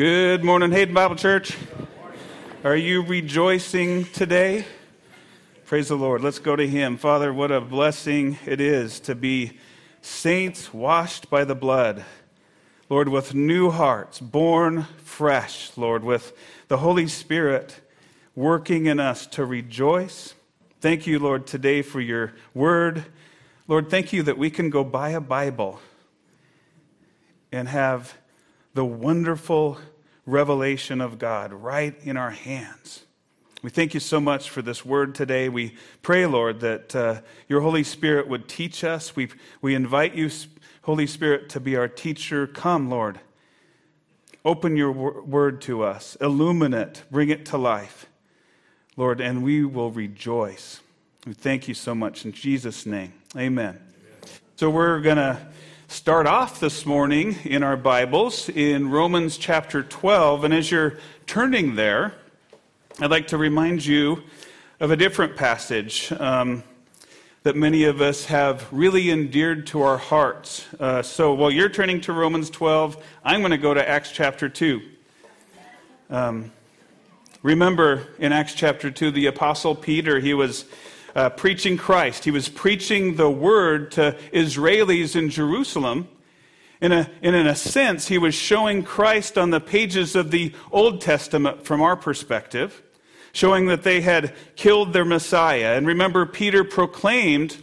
Good morning, Hayden Bible Church. Are you rejoicing today? Praise the Lord. Let's go to Him. Father, what a blessing it is to be saints washed by the blood. Lord, with new hearts, born fresh, Lord, with the Holy Spirit working in us to rejoice. Thank you, Lord, today for your word. Lord, thank you that we can go buy a Bible and have the wonderful revelation of God right in our hands. We thank you so much for this word today. We pray, Lord, that uh, your Holy Spirit would teach us. We, we invite you, Holy Spirit, to be our teacher. Come, Lord. Open your word to us, illuminate, bring it to life, Lord, and we will rejoice. We thank you so much in Jesus' name. Amen. Amen. So we're going to start off this morning in our Bibles in Romans chapter 12. And as you're turning there, I'd like to remind you of a different passage um, that many of us have really endeared to our hearts. Uh, so while you're turning to Romans 12, I'm going to go to Acts chapter 2. Um, remember in Acts chapter 2, the Apostle Peter, he was uh, preaching Christ. He was preaching the word to Israelis in Jerusalem. In a, in a sense, he was showing Christ on the pages of the Old Testament from our perspective, showing that they had killed their Messiah. And remember, Peter proclaimed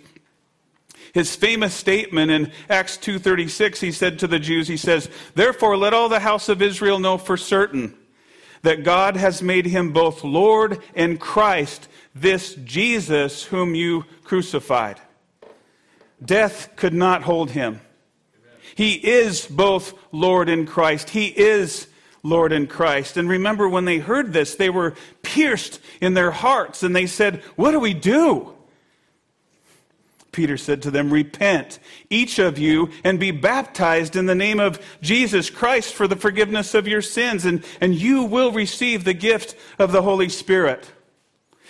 his famous statement in Acts 2:36 he said to the Jews he says therefore let all the house of Israel know for certain that God has made him both Lord and Christ this Jesus whom you crucified. Death could not hold him. He is both Lord and Christ. He is Lord and Christ. And remember, when they heard this, they were pierced in their hearts and they said, What do we do? Peter said to them, Repent, each of you, and be baptized in the name of Jesus Christ for the forgiveness of your sins, and, and you will receive the gift of the Holy Spirit.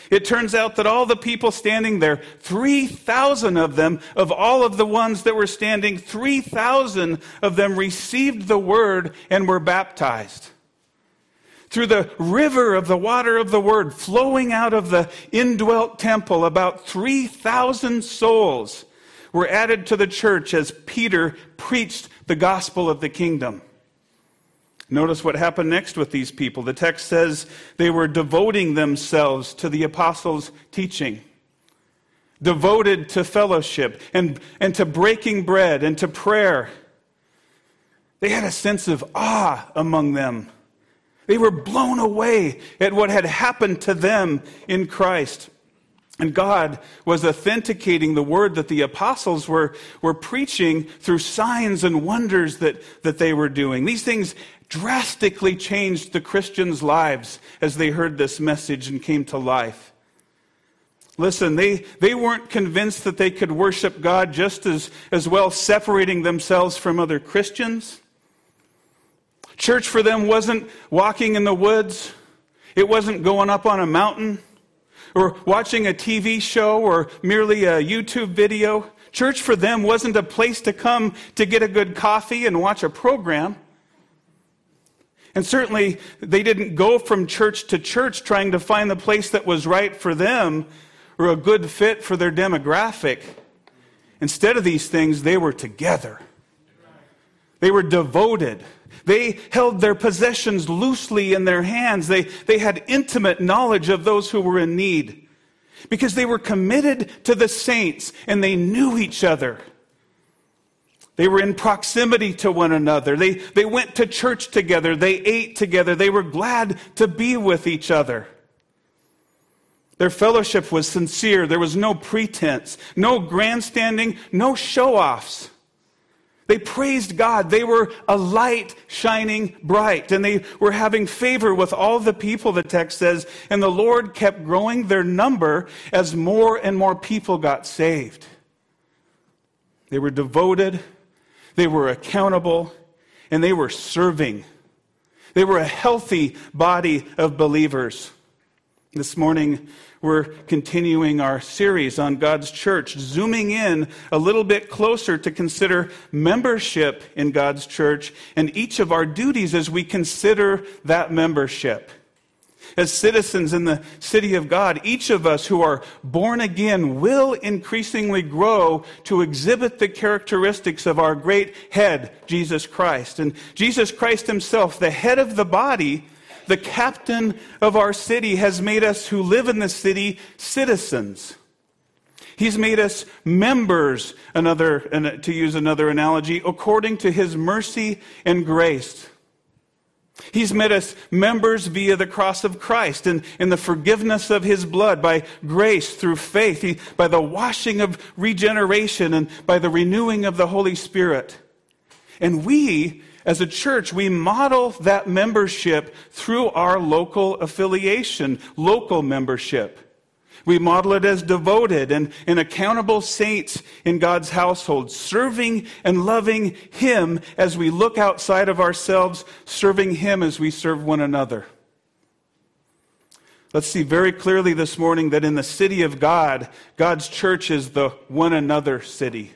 It turns out that all the people standing there, 3,000 of them, of all of the ones that were standing, 3,000 of them received the word and were baptized. Through the river of the water of the word flowing out of the indwelt temple, about 3,000 souls were added to the church as Peter preached the gospel of the kingdom. Notice what happened next with these people. The text says they were devoting themselves to the apostles' teaching, devoted to fellowship and, and to breaking bread and to prayer. They had a sense of awe among them. They were blown away at what had happened to them in Christ. And God was authenticating the word that the apostles were, were preaching through signs and wonders that, that they were doing. These things drastically changed the Christians' lives as they heard this message and came to life. Listen, they, they weren't convinced that they could worship God just as, as well separating themselves from other Christians. Church for them wasn't walking in the woods, it wasn't going up on a mountain or watching a TV show or merely a YouTube video. Church for them wasn't a place to come to get a good coffee and watch a program. And certainly, they didn't go from church to church trying to find the place that was right for them or a good fit for their demographic. Instead of these things, they were together. They were devoted. They held their possessions loosely in their hands. They, they had intimate knowledge of those who were in need because they were committed to the saints and they knew each other. They were in proximity to one another. They, they went to church together. They ate together. They were glad to be with each other. Their fellowship was sincere. There was no pretense, no grandstanding, no show offs. They praised God. They were a light shining bright, and they were having favor with all the people, the text says. And the Lord kept growing their number as more and more people got saved. They were devoted they were accountable, and they were serving. They were a healthy body of believers. This morning, we're continuing our series on God's church, zooming in a little bit closer to consider membership in God's church and each of our duties as we consider that membership. As citizens in the city of God, each of us who are born again will increasingly grow to exhibit the characteristics of our great head, Jesus Christ. And Jesus Christ himself, the head of the body, the captain of our city has made us who live in the city citizens. He's made us members, another, to use another analogy, according to his mercy and grace. He's made us members via the cross of Christ and in the forgiveness of his blood by grace through faith, he, by the washing of regeneration and by the renewing of the Holy Spirit. And we as a church, we model that membership through our local affiliation, local membership. We model it as devoted and, and accountable saints in God's household, serving and loving Him as we look outside of ourselves, serving Him as we serve one another. Let's see very clearly this morning that in the city of God, God's church is the one another city.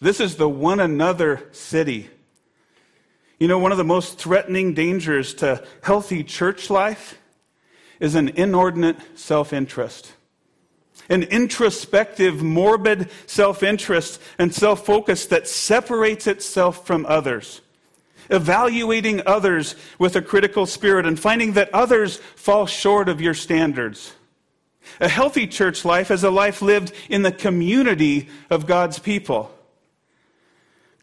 This is the one another city. You know, one of the most threatening dangers to healthy church life is an inordinate self interest. An introspective, morbid self interest and self focus that separates itself from others. Evaluating others with a critical spirit and finding that others fall short of your standards. A healthy church life is a life lived in the community of God's people.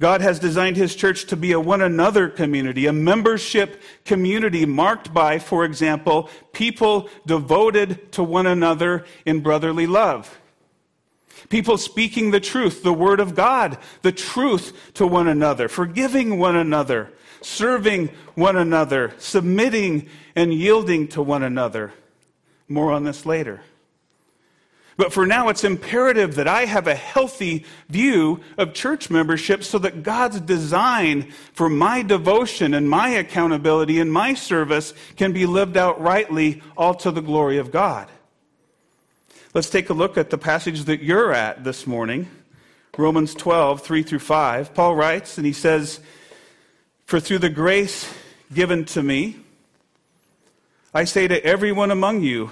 God has designed his church to be a one another community, a membership community marked by, for example, people devoted to one another in brotherly love. People speaking the truth, the word of God, the truth to one another, forgiving one another, serving one another, submitting and yielding to one another. More on this later. But for now, it's imperative that I have a healthy view of church membership so that God's design for my devotion and my accountability and my service can be lived out rightly, all to the glory of God. Let's take a look at the passage that you're at this morning Romans 12, 3 through 5. Paul writes, and he says, For through the grace given to me, I say to everyone among you,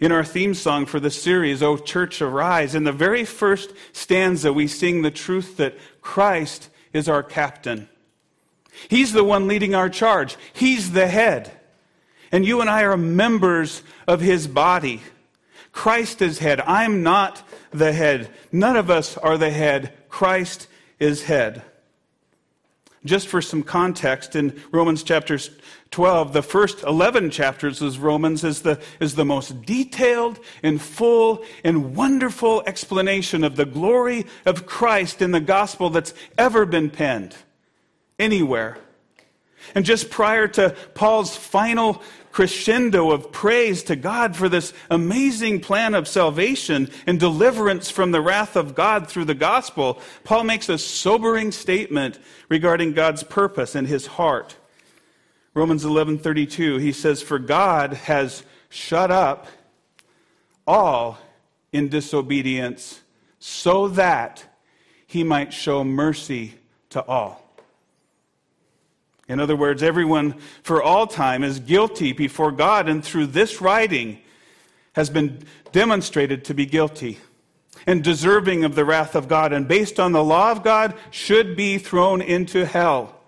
In our theme song for the series, O Church Arise, in the very first stanza, we sing the truth that Christ is our captain. He's the one leading our charge, He's the head. And you and I are members of His body. Christ is head. I'm not the head. None of us are the head. Christ is head. Just for some context, in Romans chapters 12, the first 11 chapters of Romans is the, is the most detailed and full and wonderful explanation of the glory of Christ in the gospel that's ever been penned anywhere. And just prior to Paul's final crescendo of praise to God for this amazing plan of salvation and deliverance from the wrath of God through the gospel, Paul makes a sobering statement regarding God's purpose and his heart. Romans 11:32 he says for God has shut up all in disobedience so that he might show mercy to all. In other words, everyone for all time is guilty before God, and through this writing has been demonstrated to be guilty and deserving of the wrath of God, and based on the law of God, should be thrown into hell.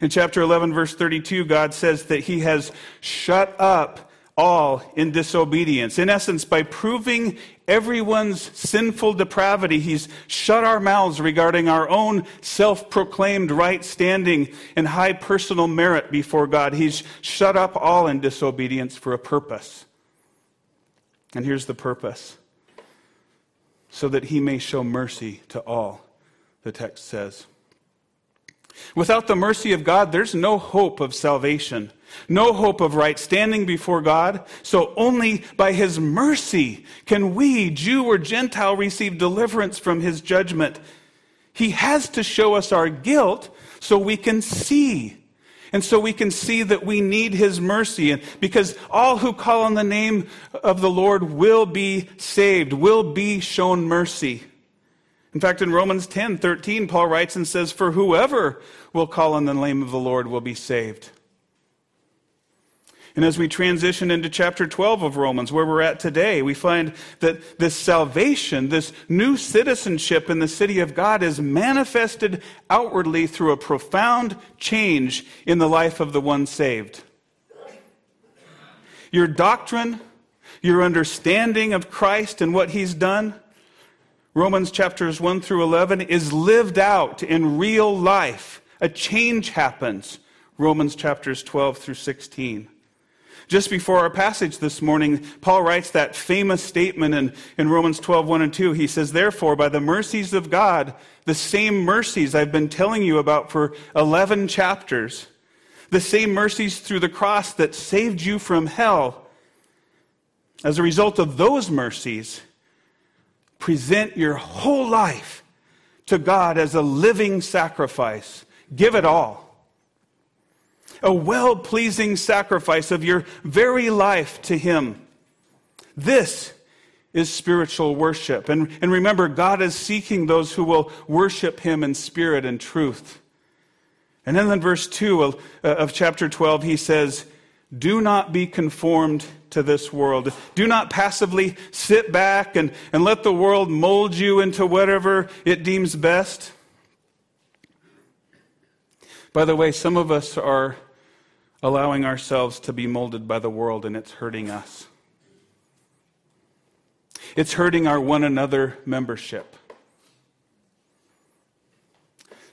In chapter 11, verse 32, God says that He has shut up all in disobedience. In essence, by proving everyone's sinful depravity, he's shut our mouths regarding our own self proclaimed right standing and high personal merit before God. He's shut up all in disobedience for a purpose. And here's the purpose so that he may show mercy to all, the text says. Without the mercy of God, there's no hope of salvation, no hope of right standing before God. So only by his mercy can we, Jew or Gentile, receive deliverance from his judgment. He has to show us our guilt so we can see. And so we can see that we need his mercy. And because all who call on the name of the Lord will be saved, will be shown mercy. In fact, in Romans 10 13, Paul writes and says, For whoever will call on the name of the Lord will be saved. And as we transition into chapter 12 of Romans, where we're at today, we find that this salvation, this new citizenship in the city of God, is manifested outwardly through a profound change in the life of the one saved. Your doctrine, your understanding of Christ and what he's done, Romans chapters 1 through 11, is lived out in real life. A change happens. Romans chapters 12 through 16. Just before our passage this morning, Paul writes that famous statement in, in Romans 12, 1 and 2. He says, Therefore, by the mercies of God, the same mercies I've been telling you about for 11 chapters, the same mercies through the cross that saved you from hell, as a result of those mercies, present your whole life to God as a living sacrifice. Give it all a well pleasing sacrifice of your very life to Him. This is spiritual worship. And, and remember, God is seeking those who will worship Him in spirit and truth. And then in verse 2 of, uh, of chapter 12, he says, Do not be conformed to this world. Do not passively sit back and, and let the world mold you into whatever it deems best. By the way, some of us are allowing ourselves to be molded by the world, and it's hurting us. It's hurting our one another membership.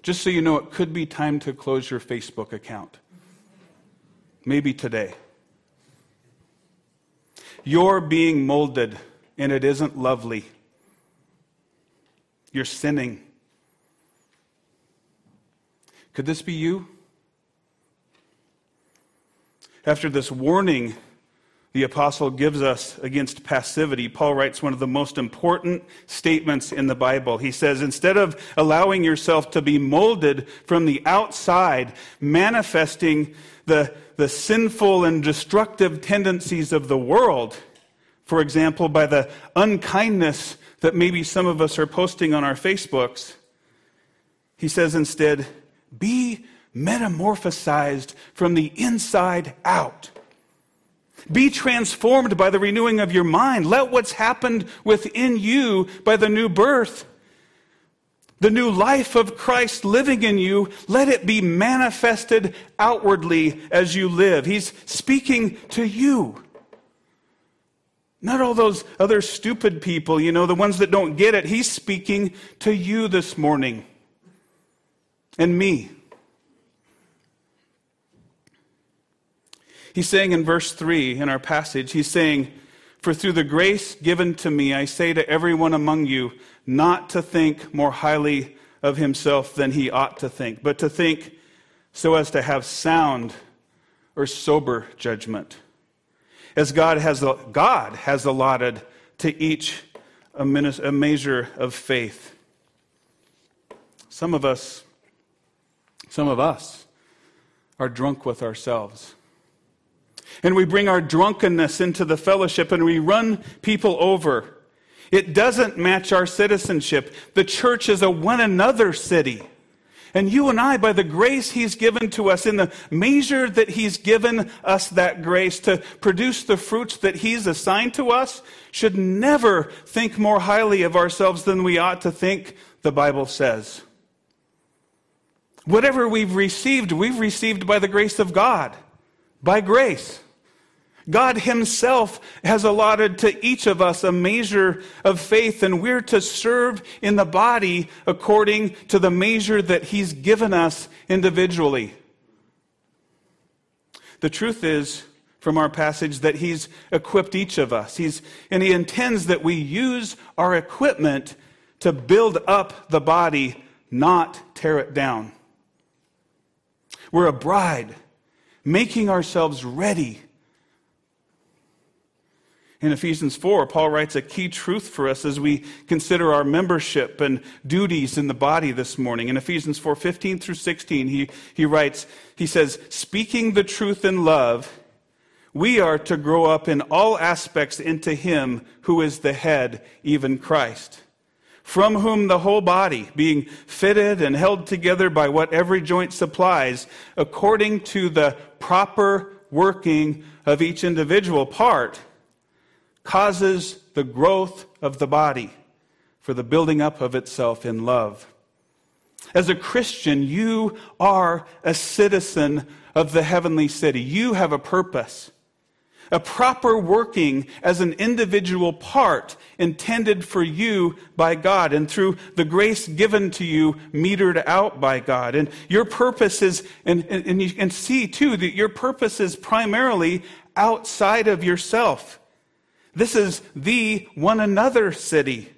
Just so you know, it could be time to close your Facebook account. Maybe today. You're being molded, and it isn't lovely. You're sinning. Could this be you? After this warning the apostle gives us against passivity, Paul writes one of the most important statements in the Bible. He says, instead of allowing yourself to be molded from the outside, manifesting the, the sinful and destructive tendencies of the world, for example, by the unkindness that maybe some of us are posting on our Facebooks, he says instead, be metamorphosized from the inside out. Be transformed by the renewing of your mind. Let what's happened within you by the new birth, the new life of Christ living in you, let it be manifested outwardly as you live. He's speaking to you. Not all those other stupid people, you know, the ones that don't get it. He's speaking to you this morning and me. He's saying in verse 3 in our passage, he's saying, For through the grace given to me, I say to everyone among you not to think more highly of himself than he ought to think, but to think so as to have sound or sober judgment. As God has, God has allotted to each a, measure of faith. Some of us, some of us are drunk with ourselves. And we bring our drunkenness into the fellowship and we run people over. It doesn't match our citizenship. The church is a one another city. And you and I, by the grace He's given to us, in the measure that He's given us that grace to produce the fruits that He's assigned to us, should never think more highly of ourselves than we ought to think, the Bible says. Whatever we've received, we've received by the grace of God. By grace. God Himself has allotted to each of us a measure of faith, and we're to serve in the body according to the measure that He's given us individually. The truth is, from our passage that he's equipped each of us. He's, and he intends that we use our equipment to build up the body, not tear it down. We're a bride, making ourselves ready. In Ephesians 4, Paul writes a key truth for us as we consider our membership and duties in the body this morning. In Ephesians 4 15 through 16, he, he writes, he says, Speaking the truth in love, we are to grow up in all aspects into Him who is the head, even Christ, from whom the whole body, being fitted and held together by what every joint supplies, according to the proper working of each individual part, causes the growth of the body for the building up of itself in love. As a Christian, you are a citizen of the heavenly city. You have a purpose a proper working as an individual part intended for you by God and through the grace given to you metered out by God. And your purpose is, and, and, and you can see too that your purpose is primarily outside of yourself. This is the one another city,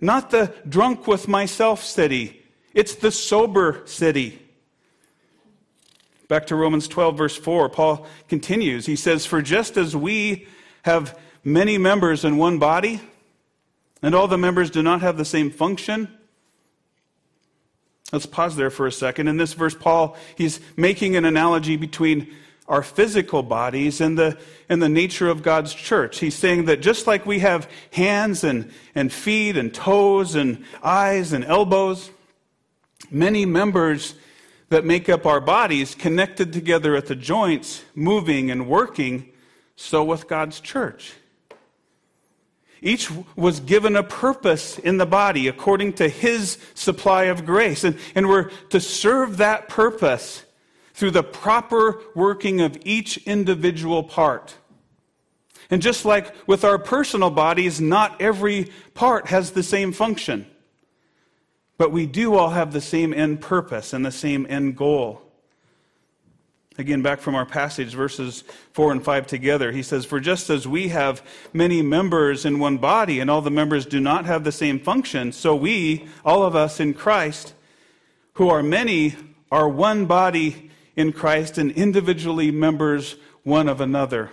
not the drunk with myself city. It's the sober city. Back to Romans 12, verse 4, Paul continues. He says, For just as we have many members in one body, and all the members do not have the same function. Let's pause there for a second. In this verse, Paul, he's making an analogy between our physical bodies and the, and the nature of God's church. He's saying that just like we have hands and, and feet and toes and eyes and elbows, many members that make up our bodies, connected together at the joints, moving and working, so with God's church. Each was given a purpose in the body according to his supply of grace. And, and we're to serve that purpose through the proper working of each individual part. And just like with our personal bodies, not every part has the same function. But we do all have the same end purpose and the same end goal. Again, back from our passage, verses 4 and 5 together, he says, For just as we have many members in one body, and all the members do not have the same function, so we, all of us in Christ, who are many, are one body in Christ and individually members one of another.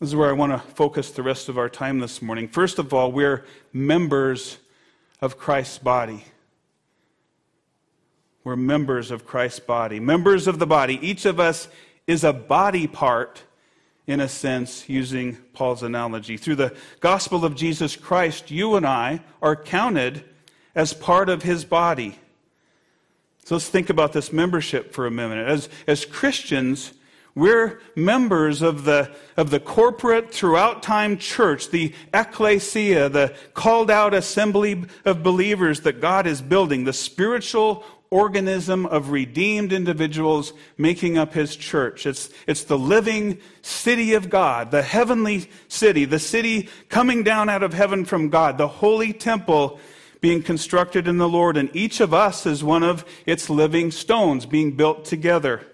This is where I want to focus the rest of our time this morning. First of all, we're members of Christ's body. We're members of Christ's body, members of the body. Each of us is a body part, in a sense, using Paul's analogy. Through the gospel of Jesus Christ, you and I are counted as part of his body. So let's think about this membership for a minute. As, as Christians, we're members of the, of the corporate throughout time church, the ecclesia, the called out assembly of believers that God is building, the spiritual organism of redeemed individuals making up his church. It's, it's the living city of God, the heavenly city, the city coming down out of heaven from God, the holy temple being constructed in the Lord, and each of us is one of its living stones being built together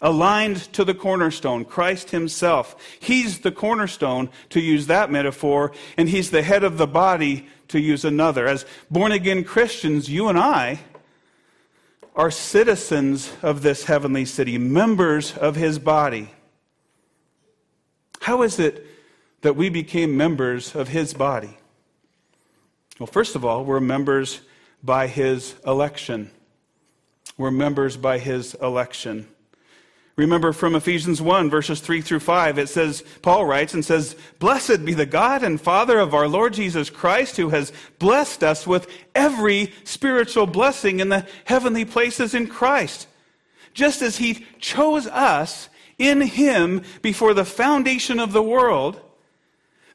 aligned to the cornerstone, Christ Himself. He's the cornerstone, to use that metaphor, and He's the head of the body, to use another. As born again Christians, you and I are citizens of this heavenly city, members of His body. How is it that we became members of His body? Well, first of all, we're members by His election. We're members by His election. Remember from Ephesians 1, verses 3 through 5, it says, Paul writes and says, Blessed be the God and Father of our Lord Jesus Christ, who has blessed us with every spiritual blessing in the heavenly places in Christ, just as he chose us in him before the foundation of the world,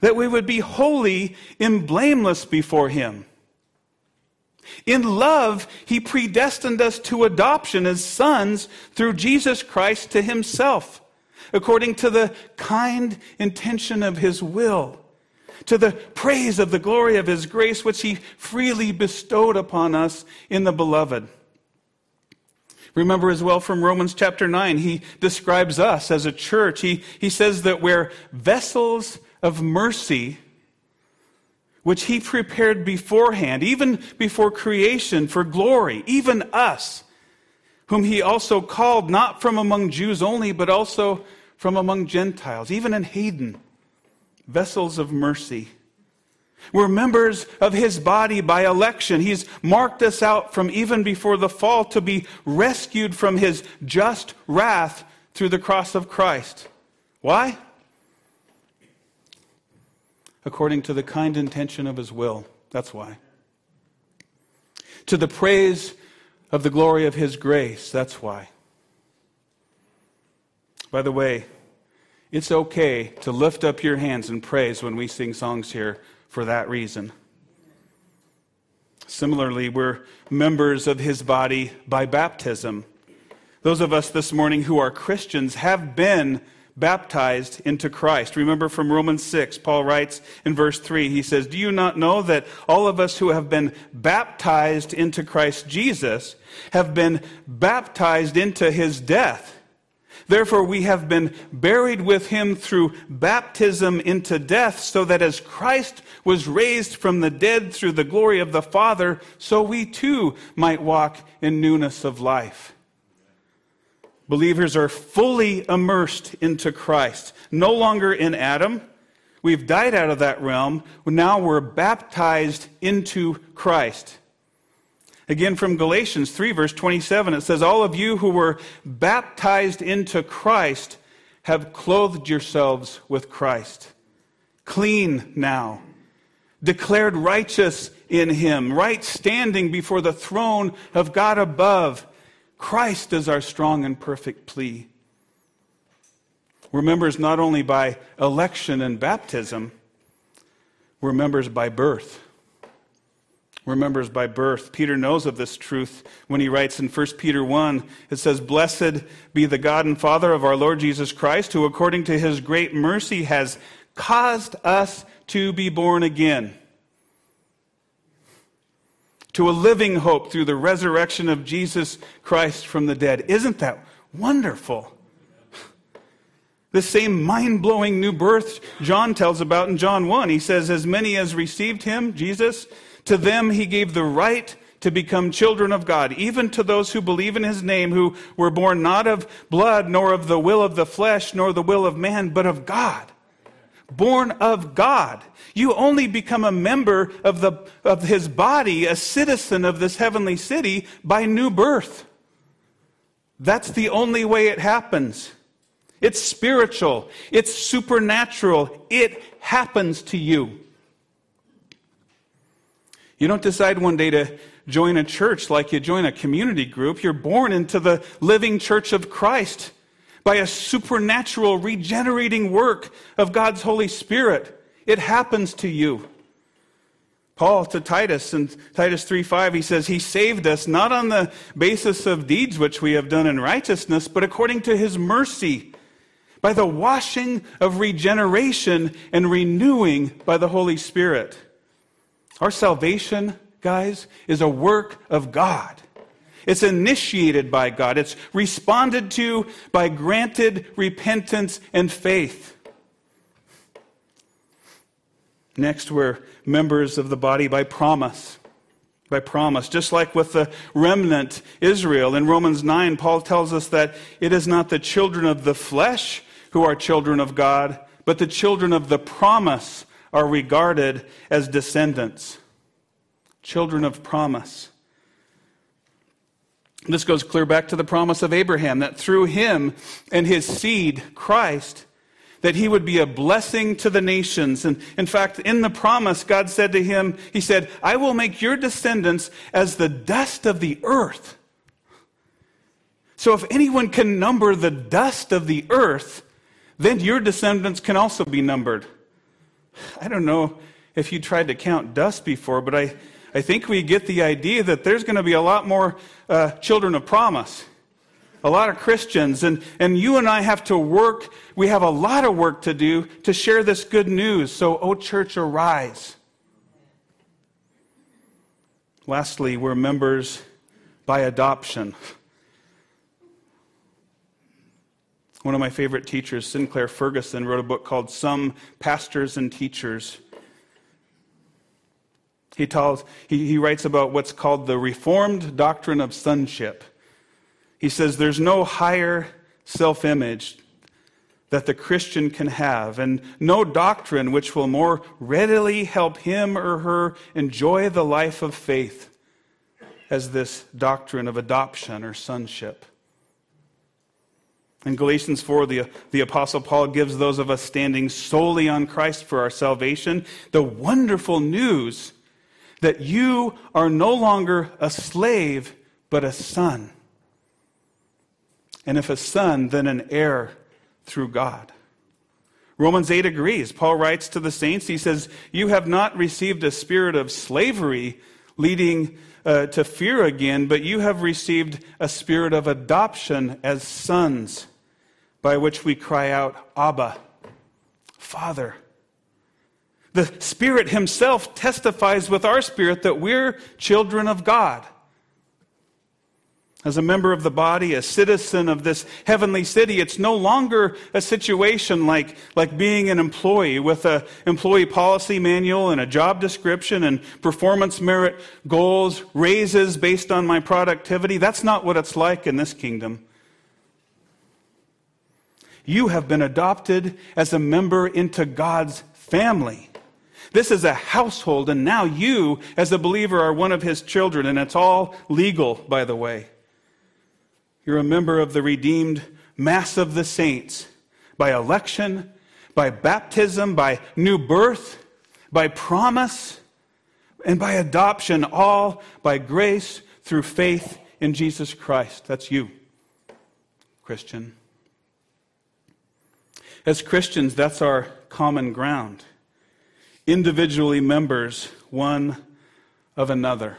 that we would be holy and blameless before him. In love, he predestined us to adoption as sons through Jesus Christ to himself, according to the kind intention of his will, to the praise of the glory of his grace, which he freely bestowed upon us in the beloved. Remember as well from Romans chapter 9, he describes us as a church. He, he says that we're vessels of mercy, which he prepared beforehand, even before creation, for glory, even us, whom he also called not from among Jews only, but also from among Gentiles, even in Hayden, vessels of mercy. We're members of his body by election. He's marked us out from even before the fall to be rescued from his just wrath through the cross of Christ. Why? According to the kind intention of his will. That's why. To the praise of the glory of his grace. That's why. By the way, it's okay to lift up your hands and praise when we sing songs here for that reason. Similarly, we're members of his body by baptism. Those of us this morning who are Christians have been baptized into Christ. Remember from Romans 6, Paul writes in verse 3, he says, Do you not know that all of us who have been baptized into Christ Jesus have been baptized into his death? Therefore, we have been buried with him through baptism into death, so that as Christ was raised from the dead through the glory of the Father, so we too might walk in newness of life. Believers are fully immersed into Christ, no longer in Adam. We've died out of that realm. Now we're baptized into Christ. Again, from Galatians 3, verse 27, it says, All of you who were baptized into Christ have clothed yourselves with Christ. Clean now, declared righteous in Him, right standing before the throne of God above. Christ is our strong and perfect plea. We're members not only by election and baptism, we're members by birth. We're members by birth. Peter knows of this truth when he writes in 1 Peter 1. It says, Blessed be the God and Father of our Lord Jesus Christ, who according to his great mercy has caused us to be born again to a living hope through the resurrection of Jesus Christ from the dead. Isn't that wonderful? The same mind blowing new birth John tells about in John 1. He says, As many as received him, Jesus, to them he gave the right to become children of God, even to those who believe in his name, who were born not of blood, nor of the will of the flesh, nor the will of man, but of God. Born of God. You only become a member of, the, of his body, a citizen of this heavenly city, by new birth. That's the only way it happens. It's spiritual, it's supernatural, it happens to you. You don't decide one day to join a church like you join a community group. You're born into the living church of Christ by a supernatural regenerating work of God's Holy Spirit. It happens to you. Paul to Titus in Titus 3:5 he says he saved us not on the basis of deeds which we have done in righteousness but according to his mercy by the washing of regeneration and renewing by the Holy Spirit. Our salvation, guys, is a work of God. It's initiated by God. It's responded to by granted repentance and faith. Next, we're members of the body by promise. By promise. Just like with the remnant Israel in Romans 9, Paul tells us that it is not the children of the flesh who are children of God, but the children of the promise are regarded as descendants children of promise. This goes clear back to the promise of Abraham that through him and his seed, Christ, that he would be a blessing to the nations. And in fact, in the promise, God said to him, He said, I will make your descendants as the dust of the earth. So if anyone can number the dust of the earth, then your descendants can also be numbered. I don't know if you tried to count dust before, but I, I think we get the idea that there's going to be a lot more uh, children of promise, a lot of Christians, and, and you and I have to work. We have a lot of work to do to share this good news. So, oh, church, arise. Lastly, we're members by adoption. One of my favorite teachers, Sinclair Ferguson, wrote a book called Some Pastors and Teachers. He, tells, he, he writes about what's called the Reformed doctrine of sonship. He says there's no higher self image that the Christian can have, and no doctrine which will more readily help him or her enjoy the life of faith as this doctrine of adoption or sonship. In Galatians 4, the, the Apostle Paul gives those of us standing solely on Christ for our salvation the wonderful news that you are no longer a slave, but a son. And if a son, then an heir through God. Romans 8 agrees. Paul writes to the saints, he says, You have not received a spirit of slavery leading uh, to fear again, but you have received a spirit of adoption as sons, by which we cry out, Abba, Father. The Spirit Himself testifies with our spirit that we're children of God. As a member of the body, a citizen of this heavenly city, it's no longer a situation like, like being an employee with an employee policy manual and a job description and performance merit goals, raises based on my productivity. That's not what it's like in this kingdom. You have been adopted as a member into God's family. This is a household, and now you, as a believer, are one of his children, and it's all legal, by the way. You're a member of the redeemed mass of the saints by election, by baptism, by new birth, by promise, and by adoption, all by grace through faith in Jesus Christ. That's you, Christian. As Christians, that's our common ground. Individually members one of another.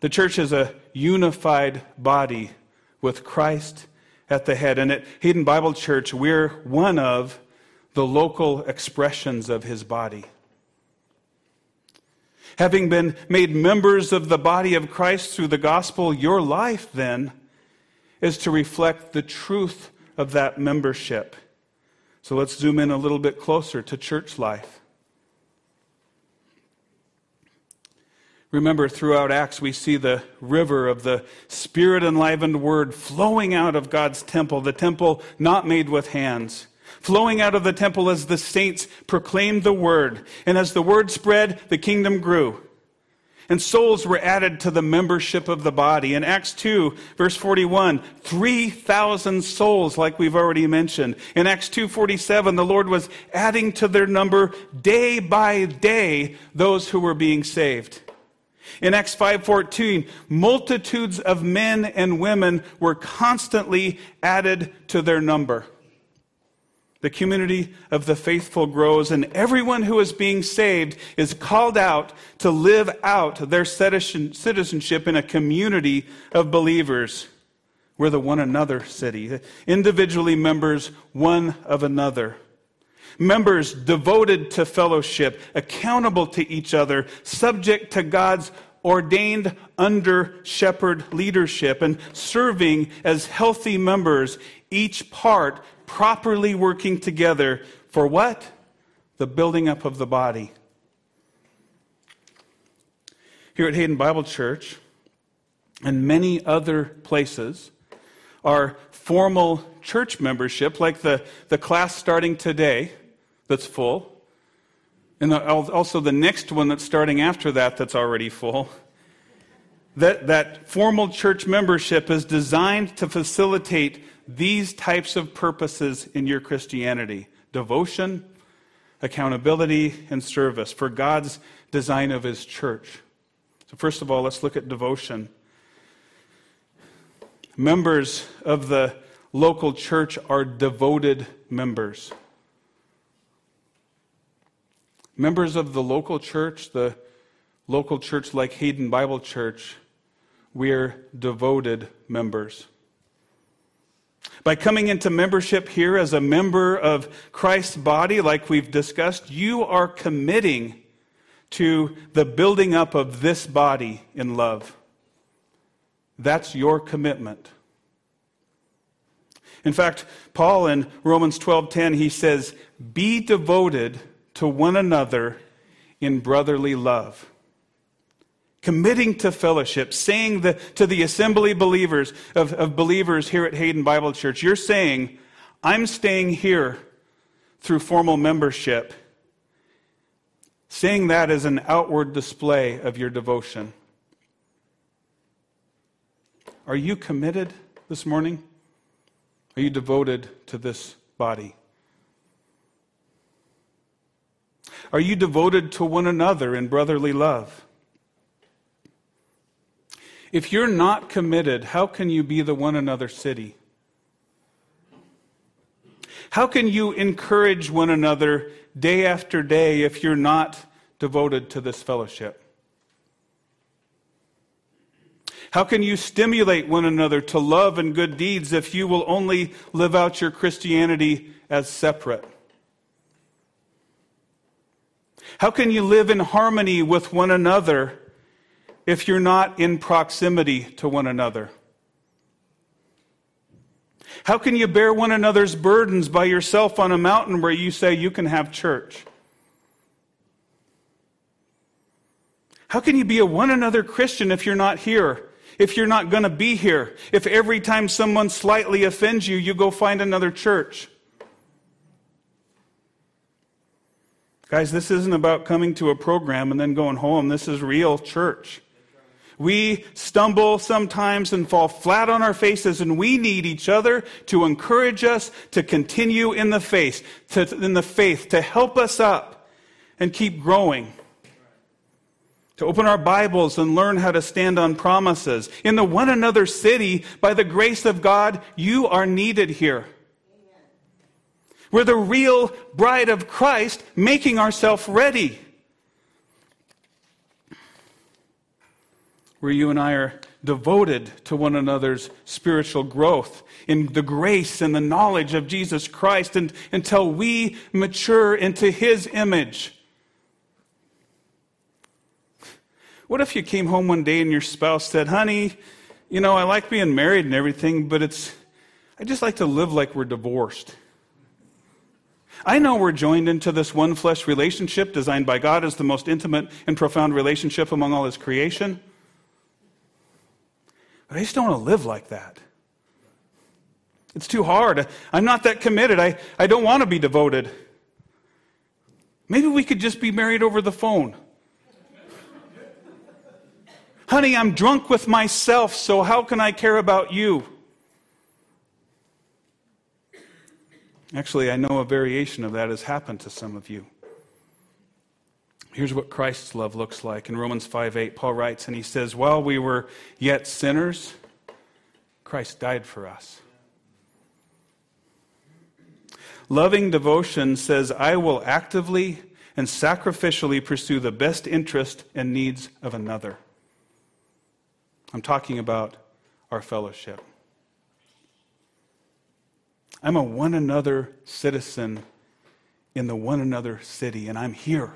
The church is a unified body with Christ at the head. And at Hayden Bible Church, we're one of the local expressions of his body. Having been made members of the body of Christ through the gospel, your life then is to reflect the truth of that membership. So let's zoom in a little bit closer to church life. Remember, throughout Acts, we see the river of the spirit enlivened word flowing out of God's temple, the temple not made with hands. Flowing out of the temple as the saints proclaimed the word. And as the word spread, the kingdom grew. And souls were added to the membership of the body. In Acts 2, verse 41, 3,000 souls, like we've already mentioned. In Acts 2.47, the Lord was adding to their number day by day those who were being saved. In Acts 5:14, multitudes of men and women were constantly added to their number. The community of the faithful grows, and everyone who is being saved is called out to live out their citizenship in a community of believers. We're the one another city, individually members one of another members devoted to fellowship, accountable to each other, subject to God's ordained under shepherd leadership, and serving as healthy members, each part properly working together for what? The building up of the body. Here at Hayden Bible Church and many other places, our formal church membership, like the, the class starting today, that's full. And the, also the next one that's starting after that that's already full. That, that formal church membership is designed to facilitate these types of purposes in your Christianity devotion, accountability, and service for God's design of His church. So, first of all, let's look at devotion. Members of the local church are devoted members. Members of the local church, the local church like Hayden Bible Church, we're devoted members. By coming into membership here as a member of Christ's body, like we've discussed, you are committing to the building up of this body in love. That's your commitment. In fact, Paul in Romans 12:10 he says, "Be devoted to one another in brotherly love." Committing to fellowship, saying the, to the assembly believers of, of believers here at Hayden Bible Church, you're saying, I'm staying here through formal membership. Saying that is an outward display of your devotion. Are you committed this morning? Are you devoted to this body? Are you devoted to one another in brotherly love? If you're not committed, how can you be the one another city? How can you encourage one another day after day if you're not devoted to this fellowship? How can you stimulate one another to love and good deeds if you will only live out your Christianity as separate? How can you live in harmony with one another if you're not in proximity to one another? How can you bear one another's burdens by yourself on a mountain where you say you can have church? How can you be a one another Christian if you're not here? if you're not going to be here, if every time someone slightly offends you, you go find another church. Guys, this isn't about coming to a program and then going home. This is real church. We stumble sometimes and fall flat on our faces, and we need each other to encourage us to continue in the faith, to, in the faith, to help us up and keep growing to open our Bibles and learn how to stand on promises. In the one another city, by the grace of God, you are needed here. We're the real bride of Christ, making ourselves ready. Where you and I are devoted to one another's spiritual growth in the grace and the knowledge of Jesus Christ and, until we mature into his image What if you came home one day and your spouse said, honey, you know, I like being married and everything, but it's, I just like to live like we're divorced. I know we're joined into this one flesh relationship designed by God as the most intimate and profound relationship among all His creation. But I just don't want to live like that. It's too hard. I'm not that committed. I, I don't want to be devoted. Maybe we could just be married over the phone. Honey, I'm drunk with myself, so how can I care about you? Actually, I know a variation of that has happened to some of you. Here's what Christ's love looks like. In Romans 5 8, Paul writes, and he says, While we were yet sinners, Christ died for us. Loving devotion says, I will actively and sacrificially pursue the best interest and needs of another. I'm talking about our fellowship. I'm a one another citizen in the one another city, and I'm here,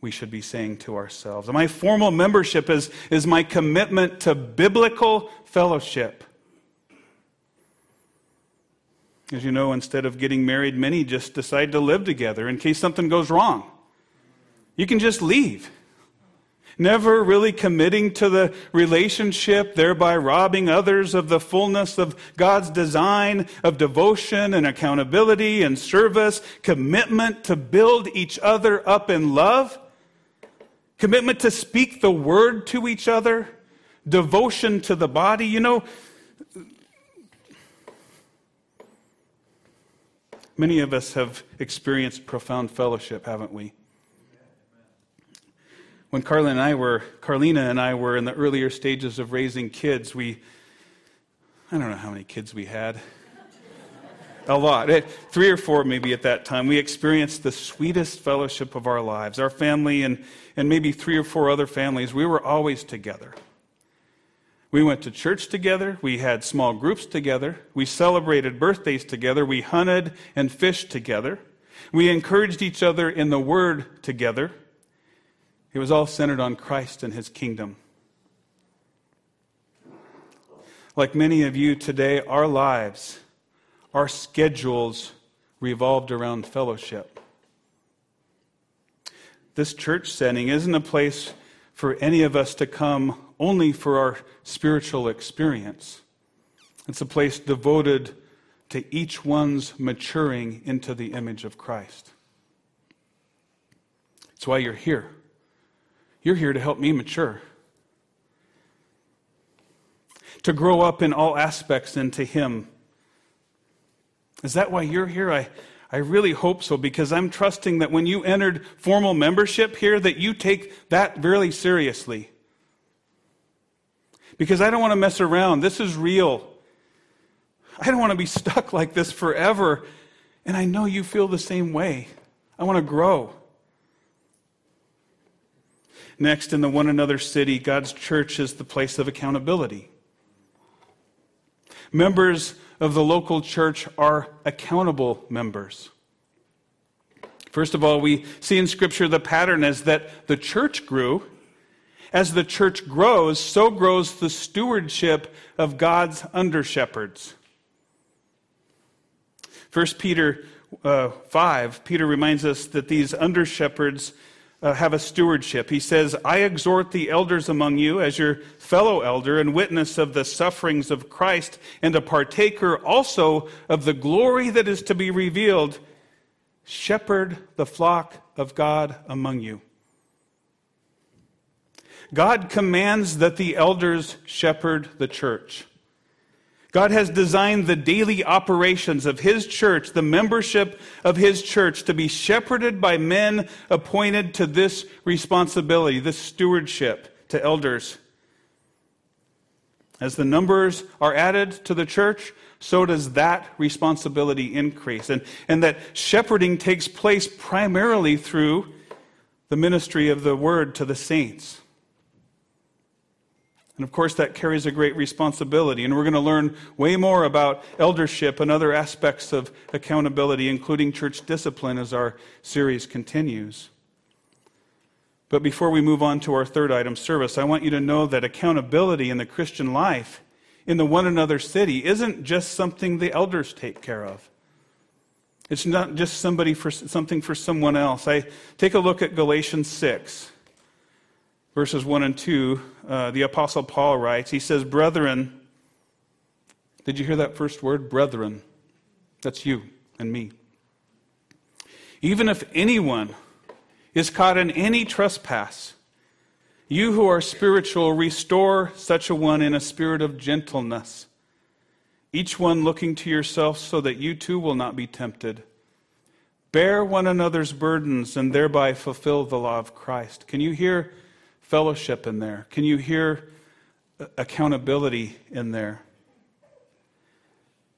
we should be saying to ourselves. My formal membership is, is my commitment to biblical fellowship. As you know, instead of getting married, many just decide to live together in case something goes wrong. You can just leave never really committing to the relationship, thereby robbing others of the fullness of God's design of devotion and accountability and service, commitment to build each other up in love, commitment to speak the word to each other, devotion to the body. You know, many of us have experienced profound fellowship, haven't we? when Carlin and I were, Carlina and I were in the earlier stages of raising kids, we, I don't know how many kids we had. A lot. Three or four, maybe at that time. We experienced the sweetest fellowship of our lives. Our family and, and maybe three or four other families, we were always together. We went to church together. We had small groups together. We celebrated birthdays together. We hunted and fished together. We encouraged each other in the Word together. It was all centered on Christ and his kingdom. Like many of you today, our lives our schedules revolved around fellowship. This church setting isn't a place for any of us to come only for our spiritual experience. It's a place devoted to each one's maturing into the image of Christ. That's why you're here. You're here to help me mature, to grow up in all aspects into Him. Is that why you're here? I, I really hope so because I'm trusting that when you entered formal membership here that you take that really seriously. Because I don't want to mess around. This is real. I don't want to be stuck like this forever. And I know you feel the same way. I want to grow. Next, in the one another city, God's church is the place of accountability. Members of the local church are accountable members. First of all, we see in Scripture the pattern is that the church grew. As the church grows, so grows the stewardship of God's under shepherds. 1 Peter uh, 5, Peter reminds us that these under shepherds uh, have a stewardship. He says, I exhort the elders among you as your fellow elder and witness of the sufferings of Christ and a partaker also of the glory that is to be revealed. Shepherd the flock of God among you. God commands that the elders shepherd the church. God has designed the daily operations of His church, the membership of His church, to be shepherded by men appointed to this responsibility, this stewardship to elders. As the numbers are added to the church, so does that responsibility increase. And, and that shepherding takes place primarily through the ministry of the word to the saints. And of course, that carries a great responsibility. And we're going to learn way more about eldership and other aspects of accountability, including church discipline, as our series continues. But before we move on to our third item, service, I want you to know that accountability in the Christian life, in the one another city, isn't just something the elders take care of. It's not just somebody for something for someone else. I take a look at Galatians 6 verses 1 and 2, uh, the Apostle Paul writes, he says, Brethren, did you hear that first word? Brethren. That's you and me. Even if anyone is caught in any trespass, you who are spiritual, restore such a one in a spirit of gentleness, each one looking to yourself so that you too will not be tempted. Bear one another's burdens and thereby fulfill the law of Christ. Can you hear fellowship in there? Can you hear accountability in there?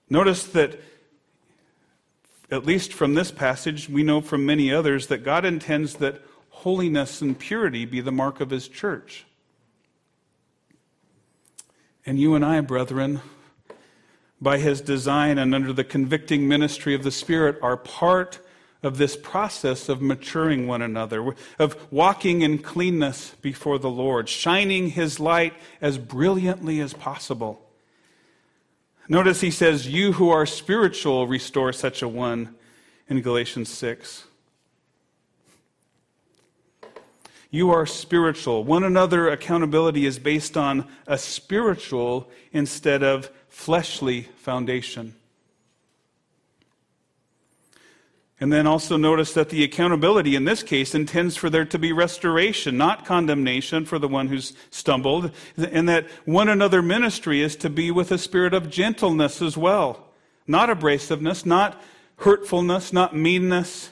Notice that, at least from this passage, we know from many others that God intends that holiness and purity be the mark of his church. And you and I, brethren, by his design and under the convicting ministry of the Spirit, are part of this process of maturing one another, of walking in cleanness before the Lord, shining his light as brilliantly as possible. Notice he says, You who are spiritual, restore such a one in Galatians 6. You are spiritual. One another accountability is based on a spiritual instead of fleshly foundation. And then also notice that the accountability in this case intends for there to be restoration, not condemnation for the one who's stumbled, and that one another ministry is to be with a spirit of gentleness as well, not abrasiveness, not hurtfulness, not meanness.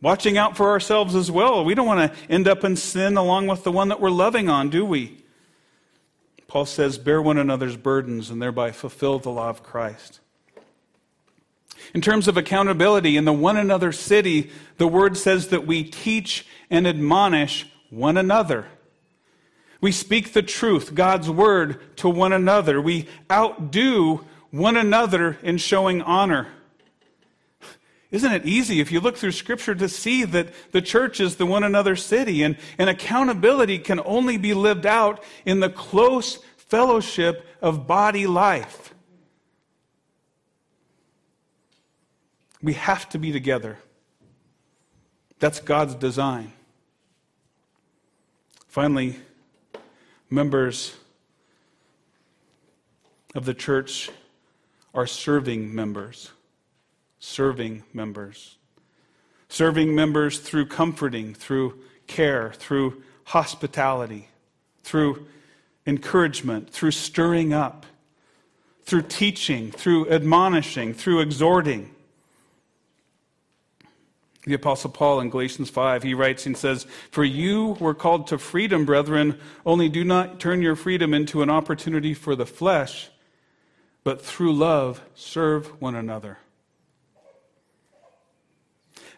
Watching out for ourselves as well. We don't want to end up in sin along with the one that we're loving on, do we? Paul says, Bear one another's burdens and thereby fulfill the law of Christ. In terms of accountability in the one another city, the word says that we teach and admonish one another. We speak the truth, God's word, to one another. We outdo one another in showing honor. Isn't it easy if you look through Scripture to see that the church is the one another city and, and accountability can only be lived out in the close fellowship of body life? We have to be together. That's God's design. Finally, members of the church are serving members. Serving members. Serving members through comforting, through care, through hospitality, through encouragement, through stirring up, through teaching, through admonishing, through exhorting. The Apostle Paul in Galatians 5, he writes and says, For you were called to freedom, brethren, only do not turn your freedom into an opportunity for the flesh, but through love serve one another.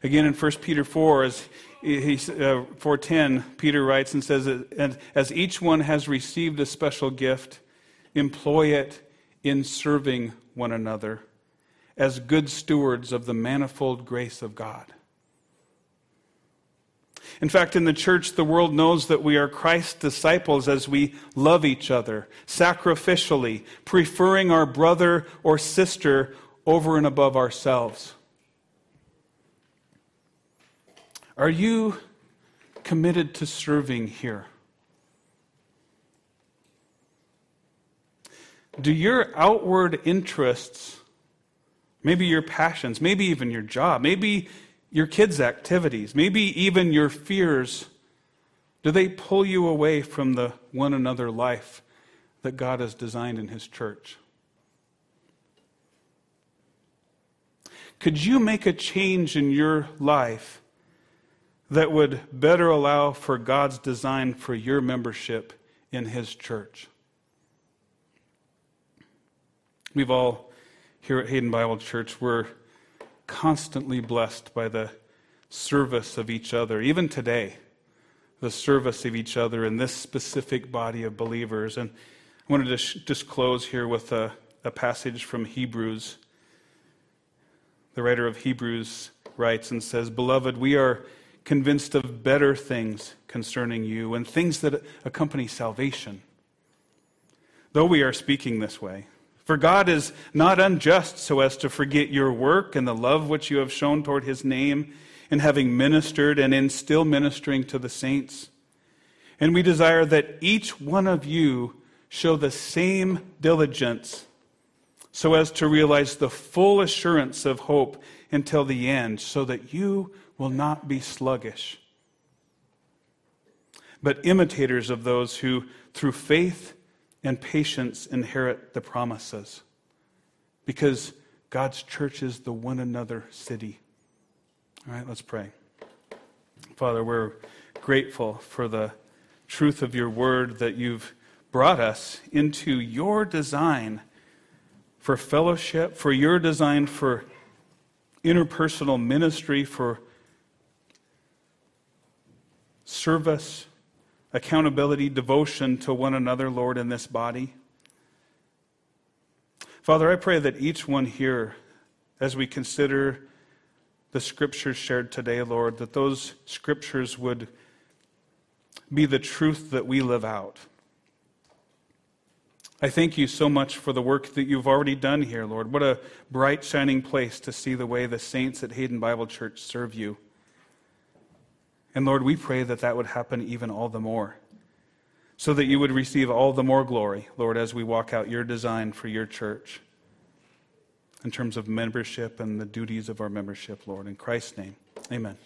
Again, in 1 Peter 4, as he, uh, 4.10, Peter writes and says, and As each one has received a special gift, employ it in serving one another as good stewards of the manifold grace of God. In fact, in the church, the world knows that we are Christ's disciples as we love each other, sacrificially, preferring our brother or sister over and above ourselves. Are you committed to serving here? Do your outward interests, maybe your passions, maybe even your job, maybe your kids' activities, maybe even your fears, do they pull you away from the one another life that God has designed in His church? Could you make a change in your life that would better allow for God's design for your membership in His church? We've all, here at Hayden Bible Church, we're constantly blessed by the service of each other, even today, the service of each other in this specific body of believers. And I wanted to sh- just close here with a, a passage from Hebrews. The writer of Hebrews writes and says, Beloved, we are convinced of better things concerning you and things that accompany salvation. Though we are speaking this way, for God is not unjust so as to forget your work and the love which you have shown toward his name in having ministered and in still ministering to the saints. And we desire that each one of you show the same diligence so as to realize the full assurance of hope until the end, so that you will not be sluggish, but imitators of those who, through faith, and patience inherit the promises. Because God's church is the one another city. All right, let's pray. Father, we're grateful for the truth of your word that you've brought us into your design for fellowship, for your design for interpersonal ministry, for service, accountability, devotion to one another, Lord, in this body. Father, I pray that each one here, as we consider the scriptures shared today, Lord, that those scriptures would be the truth that we live out. I thank you so much for the work that you've already done here, Lord. What a bright, shining place to see the way the saints at Hayden Bible Church serve you. And Lord, we pray that that would happen even all the more, so that you would receive all the more glory, Lord, as we walk out your design for your church in terms of membership and the duties of our membership, Lord. In Christ's name, amen.